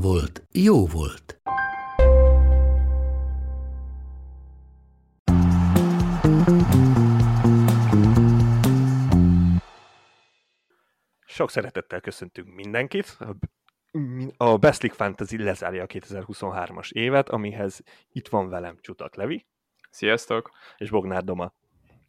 volt, jó volt. Sok szeretettel köszöntünk mindenkit. A Best League Fantasy lezárja a 2023-as évet, amihez itt van velem Csutak Levi. Sziasztok! És Bognár Doma.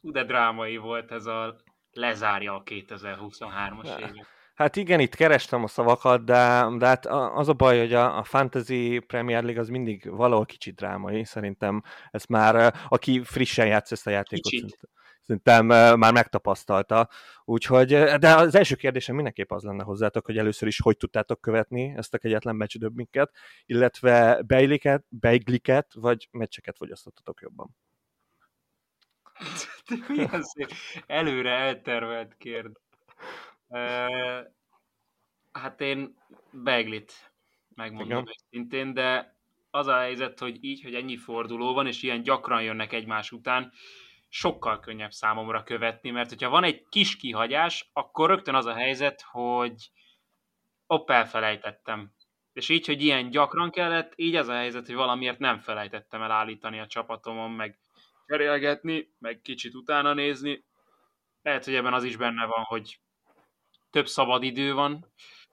De drámai volt ez a lezárja a 2023-as évet. Hát igen, itt kerestem a szavakat, de, de hát az a baj, hogy a, a Fantasy Premier League az mindig valahol kicsit drámai. Szerintem ez már, aki frissen játsz ezt a játékot, Kicsit. szerintem már megtapasztalta. Úgyhogy, de az első kérdésem mindenképp az lenne hozzátok, hogy először is hogy tudtátok követni ezt a kegyetlen meccsdöbbinket, illetve beigliket, beigliket vagy meccseket fogyasztottatok jobban. Milyen szép, előre eltervelt kérd. Uh, hát én Beglit megmondom Igen. őszintén, de az a helyzet, hogy így, hogy ennyi forduló van, és ilyen gyakran jönnek egymás után, sokkal könnyebb számomra követni, mert hogyha van egy kis kihagyás, akkor rögtön az a helyzet, hogy hopp, elfelejtettem. És így, hogy ilyen gyakran kellett, így az a helyzet, hogy valamiért nem felejtettem el állítani a csapatomon, meg cserélgetni, meg kicsit utána nézni. Lehet, hogy ebben az is benne van, hogy több szabad idő van,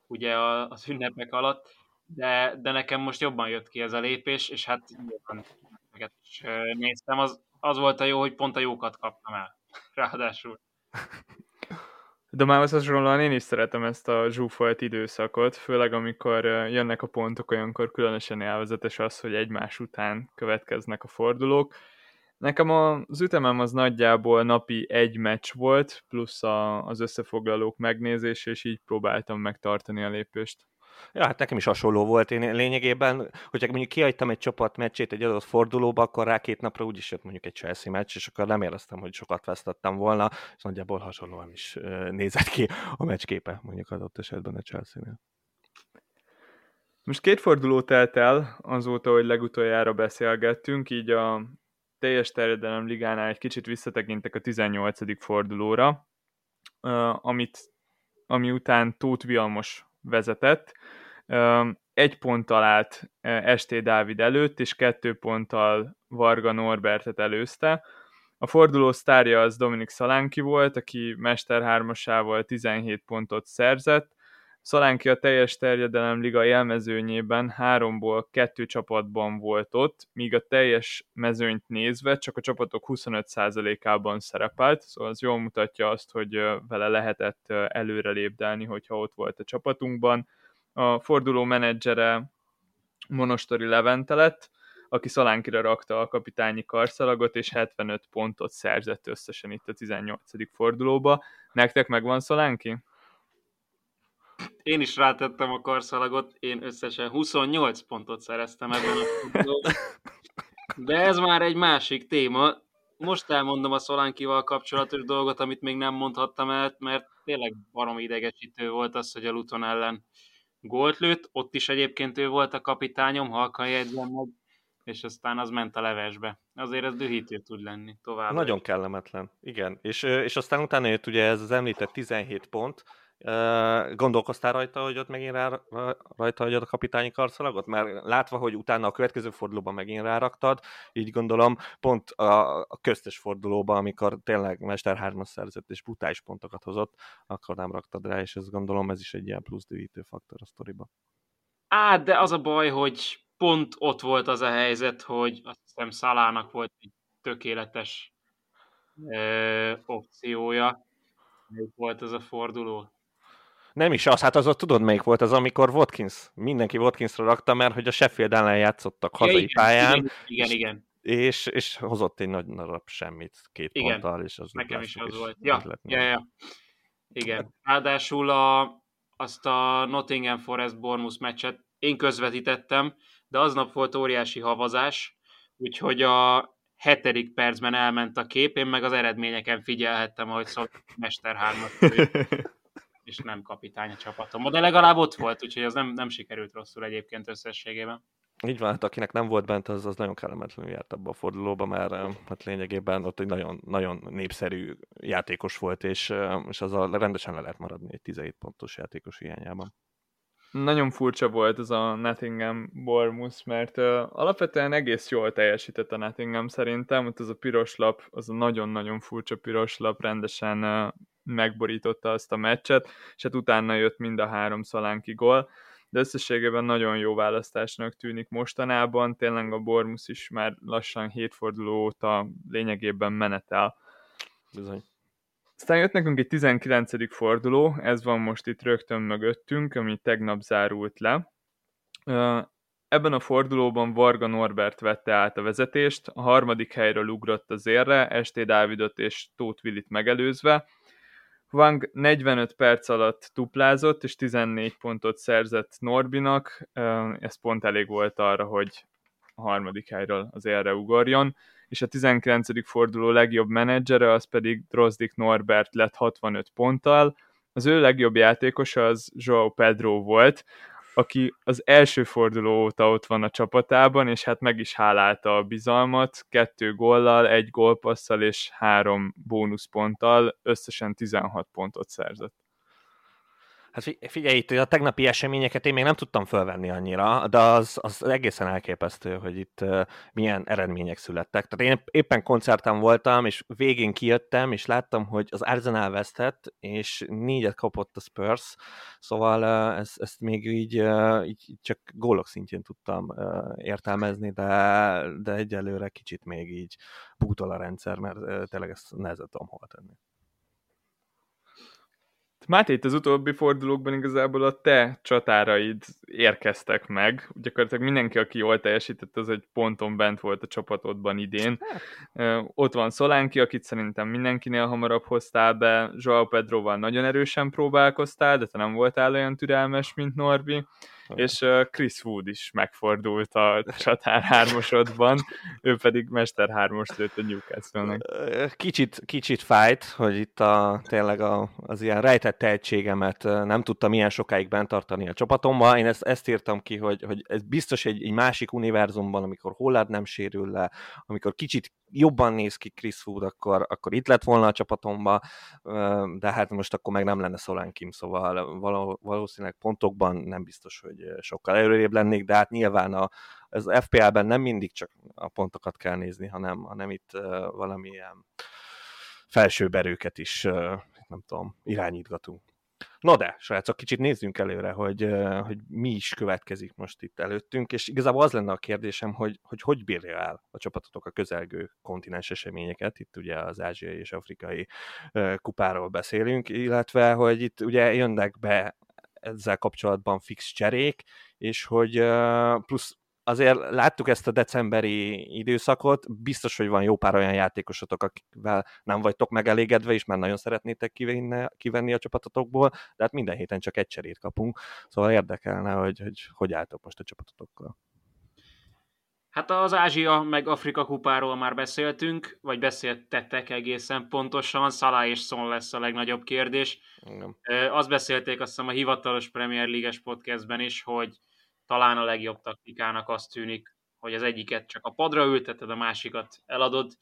ugye az ünnepek alatt, de, de nekem most jobban jött ki ez a lépés, és hát nyilván is néztem, az, az volt a jó, hogy pont a jókat kaptam el. Ráadásul. Domához hasonlóan én is szeretem ezt a zsúfolt időszakot, főleg amikor jönnek a pontok, olyankor különösen élvezetes az, hogy egymás után következnek a fordulók. Nekem az ütemem az nagyjából napi egy meccs volt, plusz a, az összefoglalók megnézése, és így próbáltam megtartani a lépést. Ja, hát nekem is hasonló volt. Én lényegében, hogyha mondjuk kihagytam egy csapat meccsét egy adott fordulóba, akkor rá két napra úgyis jött mondjuk egy Chelsea meccs, és akkor nem éreztem, hogy sokat vesztettem volna, és nagyjából hasonlóan is nézett ki a meccsképe, mondjuk adott esetben a Chelsea-nél. Most két forduló telt el azóta, hogy legutoljára beszélgettünk, így a teljes terjedelem ligánál egy kicsit visszatekintek a 18. fordulóra, amit, ami után Tóth Vilmos vezetett. Egy ponttal állt ö, ST Dávid előtt, és kettő ponttal Varga Norbertet előzte. A forduló sztárja az Dominik Szalánki volt, aki Mester 3 17 pontot szerzett, Szalánki a teljes terjedelem liga élmezőnyében háromból kettő csapatban volt ott, míg a teljes mezőnyt nézve csak a csapatok 25%-ában szerepelt, szóval az jól mutatja azt, hogy vele lehetett ö, előre lépdelni, hogyha ott volt a csapatunkban. A forduló menedzsere Monostori Levente lett, aki Szalánkira rakta a kapitányi karszalagot, és 75 pontot szerzett összesen itt a 18. fordulóba. Nektek megvan Szalánki? Én is rátettem a karszalagot, én összesen 28 pontot szereztem ebben a fordulóban. De ez már egy másik téma. Most elmondom a Szolánkival kapcsolatos dolgot, amit még nem mondhattam el, mert tényleg baromi idegesítő volt az, hogy a Luton ellen gólt lőtt. Ott is egyébként ő volt a kapitányom, halkan jegyzem meg, és aztán az ment a levesbe. Azért ez dühítő tud lenni tovább. Nagyon kellemetlen, igen. És, és aztán utána jött ugye ez az említett 17 pont, Gondolkoztál rajta, hogy ott megint rá, rajta hagyod a kapitányi karszalagot? Mert látva, hogy utána a következő fordulóban megint ráraktad, így gondolom pont a, a köztes fordulóban, amikor tényleg Mester 3 szerzett és brutális pontokat hozott, akkor nem raktad rá, és ezt gondolom ez is egy ilyen plusz dühítő faktor a sztoriba. Á, de az a baj, hogy pont ott volt az a helyzet, hogy azt hiszem Szalának volt egy tökéletes ö, opciója. Melyik volt ez a forduló? Nem is az, hát az ott tudod melyik volt az, amikor Watkins, mindenki Watkinsra rakta, mert hogy a Sheffield ellen játszottak hazai igen, pályán, Igen, igen, igen. és, és hozott egy nagy darab semmit két Igen, ponttal, és az Nekem is az volt. Ja, ja, ja. Igen. Ráadásul a, azt a Nottingham Forest Bournemouth meccset én közvetítettem, de aznap volt óriási havazás, úgyhogy a hetedik percben elment a kép, én meg az eredményeken figyelhettem, ahogy szólt Mester 3 és nem kapitány a csapatom. De legalább ott volt, úgyhogy az nem, nem sikerült rosszul egyébként összességében. Így van, hát akinek nem volt bent, az, az nagyon kellemetlenül járt abba a fordulóba, mert hát lényegében ott egy nagyon, nagyon népszerű játékos volt, és, és az a rendesen le lehet maradni egy 17 pontos játékos hiányában. Nagyon furcsa volt ez a Nottingham Bournemouth, mert uh, alapvetően egész jól teljesített a Nottingham szerintem, ott az a piros lap, az a nagyon-nagyon furcsa piros lap rendesen uh, megborította azt a meccset, és hát utána jött mind a három szalánki gól, de összességében nagyon jó választásnak tűnik mostanában, tényleg a Bormus is már lassan hétforduló óta lényegében menetel. Bizony. Aztán jött nekünk egy 19. forduló, ez van most itt rögtön mögöttünk, ami tegnap zárult le. Ebben a fordulóban Varga Norbert vette át a vezetést, a harmadik helyről ugrott az érre, Esté Dávidot és Tóth Willit megelőzve, Wang 45 perc alatt duplázott, és 14 pontot szerzett Norbinak, ez pont elég volt arra, hogy a harmadik helyről az élre ugorjon, és a 19. forduló legjobb menedzsere, az pedig Drozdik Norbert lett 65 ponttal, az ő legjobb játékosa az João Pedro volt, aki az első forduló óta ott van a csapatában, és hát meg is hálálta a bizalmat, kettő góllal, egy gólpasszal és három bónuszponttal, összesen 16 pontot szerzett. Hát figyelj, itt a tegnapi eseményeket én még nem tudtam fölvenni annyira, de az, az egészen elképesztő, hogy itt milyen eredmények születtek. Tehát én éppen koncerten voltam, és végén kijöttem, és láttam, hogy az Arsenal vesztett, és négyet kapott a Spurs, szóval ezt, ezt még így, így csak gólok szintjén tudtam értelmezni, de, de egyelőre kicsit még így bútol a rendszer, mert tényleg ezt nehezen tudom hova tenni. Máté, itt az utóbbi fordulókban igazából a te csatáraid érkeztek meg. Gyakorlatilag mindenki, aki jól teljesített, az egy ponton bent volt a csapatodban idén. Hát. Ott van Szolánki, akit szerintem mindenkinél hamarabb hoztál be, Joao Pedroval nagyon erősen próbálkoztál, de te nem voltál olyan türelmes, mint Norbi és Chris Wood is megfordult a csatár hármasodban, ő pedig Mester hármos lőtt a Newcastle-nek. Kicsit, kicsit fájt, hogy itt a, tényleg a, az ilyen rejtett tehetségemet nem tudtam ilyen sokáig bent tartani a csapatomban. Én ezt, ezt írtam ki, hogy, hogy ez biztos egy, egy másik univerzumban, amikor Hollad nem sérül le, amikor kicsit jobban néz ki Chris Wood, akkor, akkor itt lett volna a csapatomba, de hát most akkor meg nem lenne Szolán Kim, szóval valószínűleg pontokban nem biztos, hogy sokkal előrébb lennék, de hát nyilván a, az FPL-ben nem mindig csak a pontokat kell nézni, hanem, hanem itt valamilyen felsőbb erőket is, nem tudom, irányítgatunk. No de, srácok, kicsit nézzünk előre, hogy, hogy mi is következik most itt előttünk, és igazából az lenne a kérdésem, hogy hogy, hogy bírja el a csapatotok a közelgő kontinens eseményeket, itt ugye az ázsiai és afrikai kupáról beszélünk, illetve, hogy itt ugye jönnek be ezzel kapcsolatban fix cserék, és hogy plusz azért láttuk ezt a decemberi időszakot, biztos, hogy van jó pár olyan játékosotok, akikvel nem vagytok megelégedve, és már nagyon szeretnétek kivenni, kivenni a csapatotokból, de hát minden héten csak egy cserét kapunk, szóval érdekelne, hogy hogy, hogy álltok most a csapatotokkal. Hát az Ázsia meg Afrika kupáról már beszéltünk, vagy beszéltettek egészen pontosan, Szalá és Son lesz a legnagyobb kérdés. Igen. Azt beszélték azt hiszem a hivatalos Premier League-es podcastben is, hogy talán a legjobb taktikának azt tűnik, hogy az egyiket csak a padra ülteted, a másikat eladod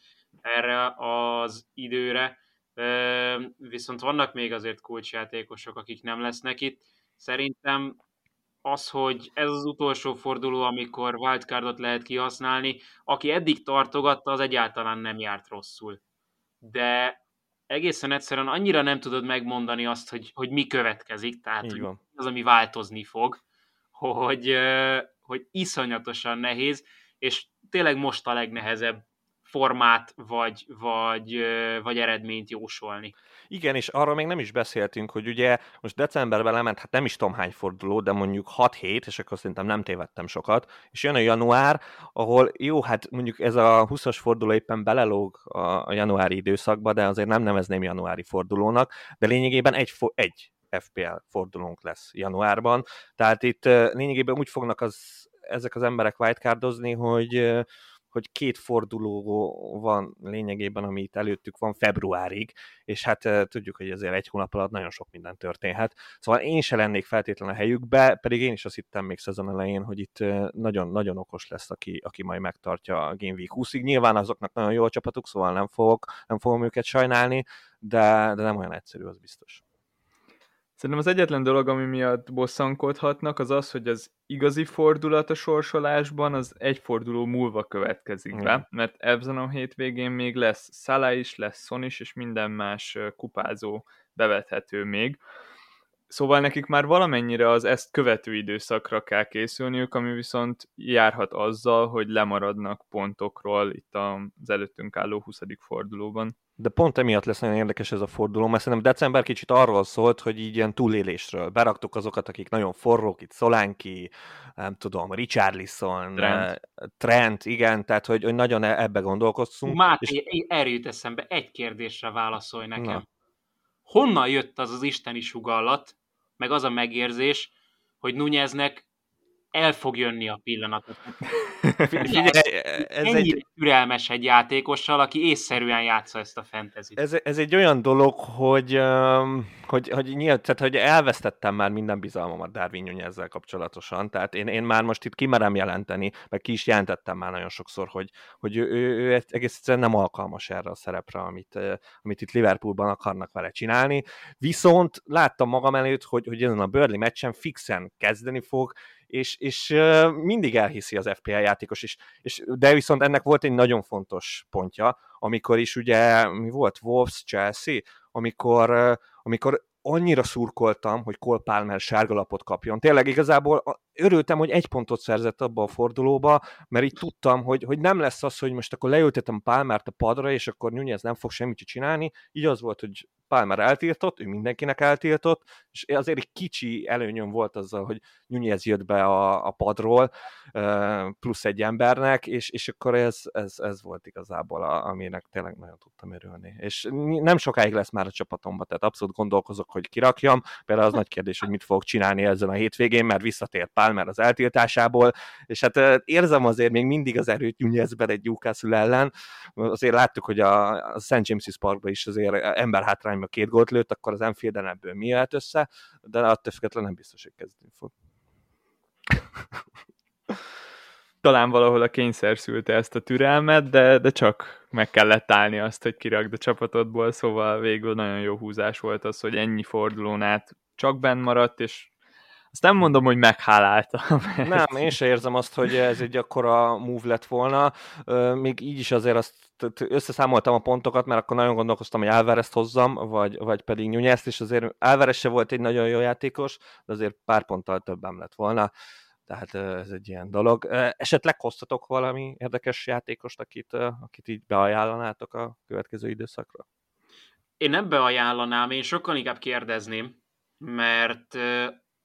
erre az időre. Viszont vannak még azért kulcsjátékosok, akik nem lesznek itt. Szerintem az, hogy ez az utolsó forduló, amikor wildcardot lehet kihasználni, aki eddig tartogatta, az egyáltalán nem járt rosszul. De egészen egyszerűen annyira nem tudod megmondani azt, hogy, hogy mi következik, tehát hogy az, ami változni fog, hogy, hogy iszonyatosan nehéz, és tényleg most a legnehezebb formát vagy, vagy, vagy eredményt jósolni. Igen, és arról még nem is beszéltünk, hogy ugye most decemberben lement, hát nem is tudom hány forduló, de mondjuk 6 hét, és akkor szerintem nem tévedtem sokat, és jön a január, ahol jó, hát mondjuk ez a 20-as forduló éppen belelóg a januári időszakba, de azért nem nevezném januári fordulónak, de lényegében egy, egy FPL fordulónk lesz januárban, tehát itt lényegében úgy fognak az, ezek az emberek wildcardozni, hogy hogy két forduló van lényegében, ami itt előttük van februárig, és hát tudjuk, hogy azért egy hónap alatt nagyon sok minden történhet. Szóval én se lennék feltétlen a helyükbe, pedig én is azt hittem még szezon elején, hogy itt nagyon-nagyon okos lesz, aki, aki majd megtartja a Game Week 20-ig. Nyilván azoknak nagyon jó a csapatuk, szóval nem, fogok, nem fogom őket sajnálni, de, de nem olyan egyszerű, az biztos. Szerintem az egyetlen dolog, ami miatt bosszankodhatnak, az az, hogy az igazi fordulat a sorsolásban az egy forduló múlva következik be, mm. mert ebben a hétvégén még lesz Szala is, lesz Son is, és minden más kupázó bevethető még. Szóval nekik már valamennyire az ezt követő időszakra kell készülniük, ami viszont járhat azzal, hogy lemaradnak pontokról itt az előttünk álló 20. fordulóban de pont emiatt lesz nagyon érdekes ez a forduló, mert szerintem december kicsit arról szólt, hogy így ilyen túlélésről. Beraktuk azokat, akik nagyon forrók, itt Szolánki, nem tudom, Richarlison, Trent, Trent igen, tehát hogy, hogy nagyon e- ebbe gondolkoztunk. Máté, és... jut eszembe, egy kérdésre válaszolj nekem. Na. Honnan jött az az isteni sugallat, meg az a megérzés, hogy Nuneznek el fog jönni a pillanatot. Figyelj, ez Ennyire egy... türelmes egy játékossal, aki észszerűen játsza ezt a fentezit. Ez, ez egy olyan dolog, hogy, hogy, hogy, nyílt, tehát, hogy elvesztettem már minden bizalmamat Darwin ezzel kapcsolatosan, tehát én, én már most itt kimerem jelenteni, meg ki is jelentettem már nagyon sokszor, hogy, hogy ő, ő, ő egész egyszerűen nem alkalmas erre a szerepre, amit, amit itt Liverpoolban akarnak vele csinálni. Viszont láttam magam előtt, hogy, hogy ezen a Burnley meccsen fixen kezdeni fog, és, és mindig elhiszi az FPL játékos is. És, de viszont ennek volt egy nagyon fontos pontja, amikor is ugye, mi volt, Wolves, Chelsea, amikor, amikor annyira szurkoltam, hogy Cole Palmer sárgalapot kapjon. Tényleg igazából örültem, hogy egy pontot szerzett abba a fordulóba, mert így tudtam, hogy, hogy nem lesz az, hogy most akkor leültetem Palmert a padra, és akkor Nunez nem fog semmit csinálni. Így az volt, hogy Palmer eltiltott, ő mindenkinek eltiltott, és azért egy kicsi előnyöm volt azzal, hogy Nunez jött be a, a padról, plusz egy embernek, és, és akkor ez, ez, ez volt igazából, a, aminek tényleg nagyon tudtam örülni. És nem sokáig lesz már a csapatomban, tehát abszolút gondolkozok, hogy kirakjam. Például az nagy kérdés, hogy mit fogok csinálni ezzel a hétvégén, mert visszatér Palmer az eltiltásából, és hát érzem azért még mindig az erőt Nunezben egy Newcastle ellen. Azért láttuk, hogy a, a St. James's Parkban is azért ember hátrányban két gólt lőtt, akkor az enfield ebből mi jött össze, de attól függetlenül nem biztos, hogy kezdeni fog. Talán valahol a kényszer szülte ezt a türelmet, de, de csak meg kellett állni azt, hogy kirakd a csapatodból, szóval végül nagyon jó húzás volt az, hogy ennyi fordulón át csak benn maradt, és azt nem mondom, hogy meghálálta. Mert... Nem, én se érzem azt, hogy ez egy akkora move lett volna. Még így is azért azt összeszámoltam a pontokat, mert akkor nagyon gondolkoztam, hogy Alvarez-t hozzam, vagy, vagy pedig Nunez-t, és azért Alvarez se volt egy nagyon jó játékos, de azért pár ponttal többem lett volna. Tehát ez egy ilyen dolog. Esetleg hoztatok valami érdekes játékost, akit, akit így beajánlanátok a következő időszakra? Én nem beajánlanám, én sokkal inkább kérdezném, mert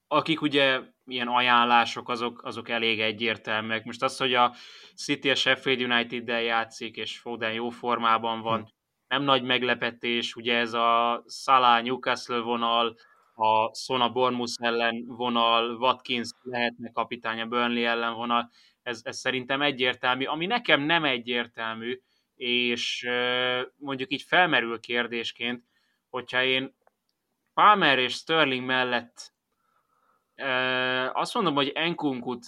akik ugye ilyen ajánlások, azok, azok elég egyértelműek. Most az, hogy a City a Sheffield United-del játszik, és Foden jó formában van, hm. nem nagy meglepetés, ugye ez a Salah Newcastle vonal, a Sona Bormus ellen vonal, Watkins lehetne kapitány a Burnley ellen vonal, ez, ez szerintem egyértelmű. Ami nekem nem egyértelmű, és mondjuk így felmerül kérdésként, hogyha én Palmer és Sterling mellett azt mondom, hogy Enkunkut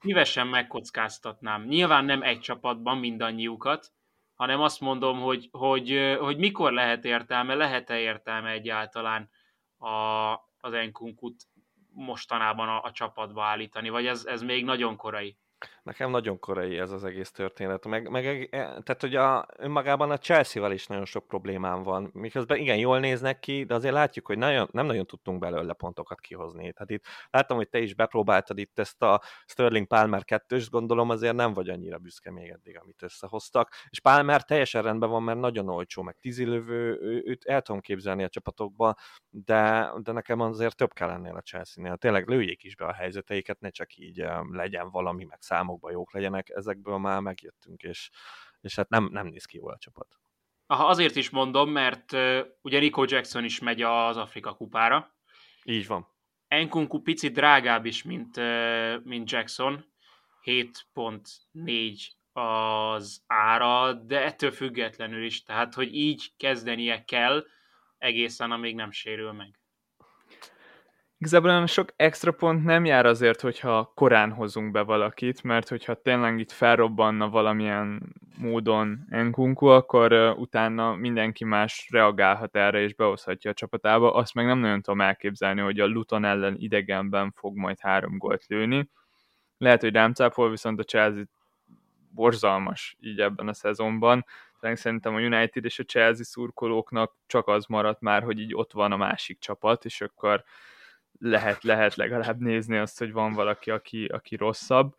szívesen megkockáztatnám. Nyilván nem egy csapatban mindannyiukat, hanem azt mondom, hogy, hogy, hogy mikor lehet értelme, lehet-e értelme egyáltalán a, az Enkunkut mostanában a, a csapatba állítani, vagy ez, ez még nagyon korai? Nekem nagyon korai ez az egész történet. Meg, meg e, tehát, hogy a, önmagában a Chelsea-vel is nagyon sok problémám van. Miközben igen, jól néznek ki, de azért látjuk, hogy nagyon, nem nagyon tudtunk belőle pontokat kihozni. Tehát itt láttam, hogy te is bepróbáltad itt ezt a Sterling Palmer kettős, gondolom azért nem vagy annyira büszke még eddig, amit összehoztak. És Palmer teljesen rendben van, mert nagyon olcsó, meg tízilövő, őt el tudom képzelni a csapatokba, de, de nekem azért több kell ennél a Chelsea-nél. Tényleg lőjék is be a helyzeteiket, ne csak így legyen valami, meg számokban jók legyenek, ezekből már megjöttünk, és, és hát nem, nem néz ki jól a csapat. Aha, azért is mondom, mert uh, ugye Rico Jackson is megy az Afrika kupára. Így van. Enkunku picit drágább is, mint, uh, mint Jackson. 7.4 az ára, de ettől függetlenül is, tehát hogy így kezdenie kell egészen, amíg nem sérül meg. Igazából olyan sok extra pont nem jár azért, hogyha korán hozunk be valakit, mert hogyha tényleg itt felrobbanna valamilyen módon Enkunku, akkor utána mindenki más reagálhat erre és behozhatja a csapatába. Azt meg nem nagyon tudom elképzelni, hogy a Luton ellen idegenben fog majd három gólt lőni. Lehet, hogy rám cápol, viszont a Chelsea borzalmas így ebben a szezonban. Szerintem a United és a Chelsea szurkolóknak csak az maradt már, hogy így ott van a másik csapat, és akkor lehet, lehet legalább nézni azt, hogy van valaki, aki, aki rosszabb.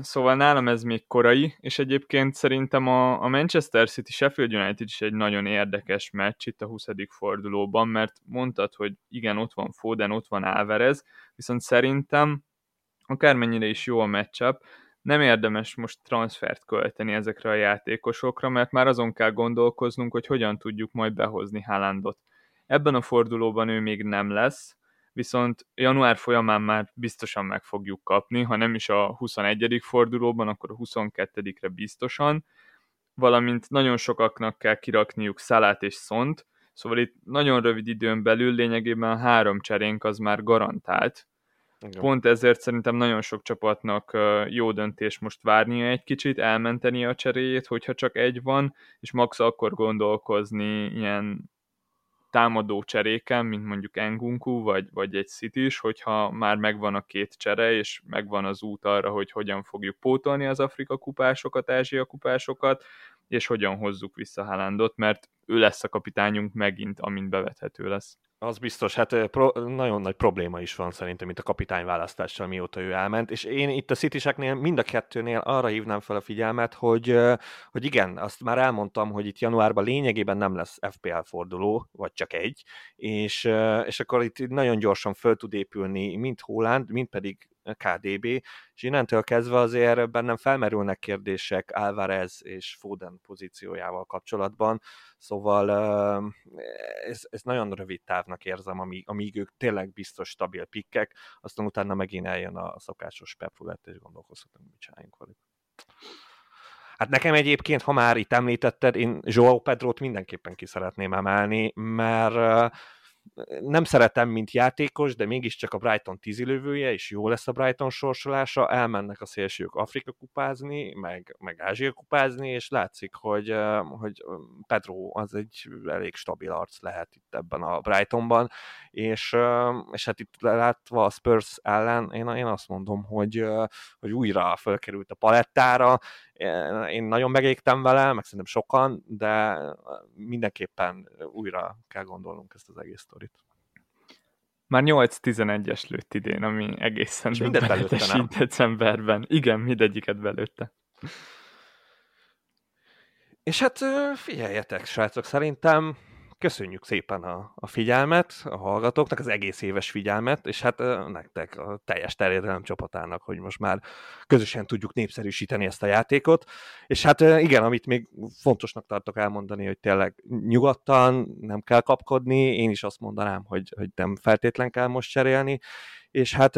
Szóval nálam ez még korai, és egyébként szerintem a, a Manchester City Sheffield United is egy nagyon érdekes meccs itt a 20. fordulóban, mert mondtad, hogy igen, ott van Foden, ott van Álvarez, viszont szerintem akármennyire is jó a matchup, nem érdemes most transfert költeni ezekre a játékosokra, mert már azon kell gondolkoznunk, hogy hogyan tudjuk majd behozni Haalandot. Ebben a fordulóban ő még nem lesz, viszont január folyamán már biztosan meg fogjuk kapni, ha nem is a 21. fordulóban, akkor a 22-re biztosan, valamint nagyon sokaknak kell kirakniuk Szalát és Szont, szóval itt nagyon rövid időn belül lényegében három cserénk az már garantált, igen. Pont ezért szerintem nagyon sok csapatnak jó döntés most várnia egy kicsit, elmenteni a cseréjét, hogyha csak egy van, és max akkor gondolkozni ilyen támadó cseréken, mint mondjuk Engunku, vagy, vagy egy City is, hogyha már megvan a két csere, és megvan az út arra, hogy hogyan fogjuk pótolni az Afrika kupásokat, Ázsia kupásokat, és hogyan hozzuk vissza Haalandot, mert ő lesz a kapitányunk megint, amint bevethető lesz. Az biztos, hát pro, nagyon nagy probléma is van szerintem itt a kapitányválasztással, mióta ő elment, és én itt a Cityseknél mind a kettőnél arra hívnám fel a figyelmet, hogy, hogy igen, azt már elmondtam, hogy itt januárban lényegében nem lesz FPL forduló, vagy csak egy, és, és akkor itt nagyon gyorsan föl tud épülni mind Holland, mind pedig KDB, és innentől kezdve azért bennem felmerülnek kérdések Alvarez és Foden pozíciójával kapcsolatban, szóval ez, ez nagyon rövid távnak érzem, amíg, amíg ők tényleg biztos stabil pikkek, aztán utána megint eljön a szokásos pepulett, és gondolkozhatunk, mit csináljunk velük. Hát nekem egyébként, ha már itt említetted, én Joao Pedrót mindenképpen ki szeretném emelni, mert nem szeretem, mint játékos, de mégiscsak a Brighton tízilövője, és jó lesz a Brighton sorsolása, elmennek a szélsők Afrika kupázni, meg, meg Ázsia kupázni, és látszik, hogy, hogy Pedro az egy elég stabil arc lehet itt ebben a Brightonban, és, és hát itt látva a Spurs ellen, én, én azt mondom, hogy, hogy újra felkerült a palettára, én nagyon megégtem vele, meg szerintem sokan, de mindenképpen újra kell gondolnunk ezt az egész sztorit. Már 8-11-es lőtt idén, ami egészen döbbenetes így decemberben. Igen, mindegyiket belőtte. És hát figyeljetek, srácok, szerintem köszönjük szépen a, a figyelmet, a hallgatóknak, az egész éves figyelmet, és hát nektek, a teljes terjedelem csapatának, hogy most már közösen tudjuk népszerűsíteni ezt a játékot. És hát igen, amit még fontosnak tartok elmondani, hogy tényleg nyugodtan, nem kell kapkodni, én is azt mondanám, hogy, hogy nem feltétlen kell most cserélni, és hát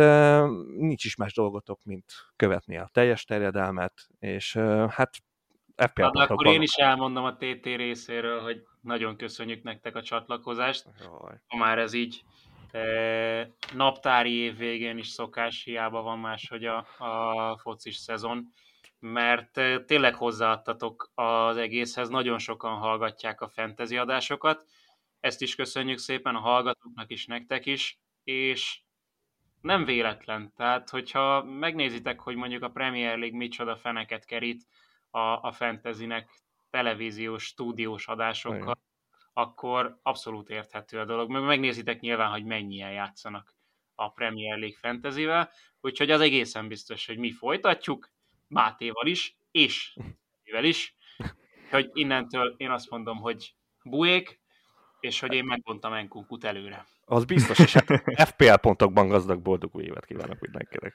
nincs is más dolgotok, mint követni a teljes terjedelmet, és hát FPL hát akkor én is elmondom a TT részéről, hogy nagyon köszönjük nektek a csatlakozást. Jaj. Ha már ez így e, naptári év végén is szokás, hiába van más, hogy a, a focis szezon, mert e, tényleg hozzáadtatok az egészhez, nagyon sokan hallgatják a fantasy adásokat, ezt is köszönjük szépen a hallgatóknak is, nektek is, és nem véletlen. Tehát, hogyha megnézitek, hogy mondjuk a Premier League micsoda feneket kerít a, a fantasynek televíziós, stúdiós adásokkal, Igen. akkor abszolút érthető a dolog. Meg megnézitek nyilván, hogy mennyien játszanak a Premier League fantasyvel, úgyhogy az egészen biztos, hogy mi folytatjuk, Mátéval is, és mivel is, hogy innentől én azt mondom, hogy buék, és hogy én megmondtam Enkunkut előre. Az biztos, és hát FPL pontokban gazdag boldog új évet kívánok mindenkinek.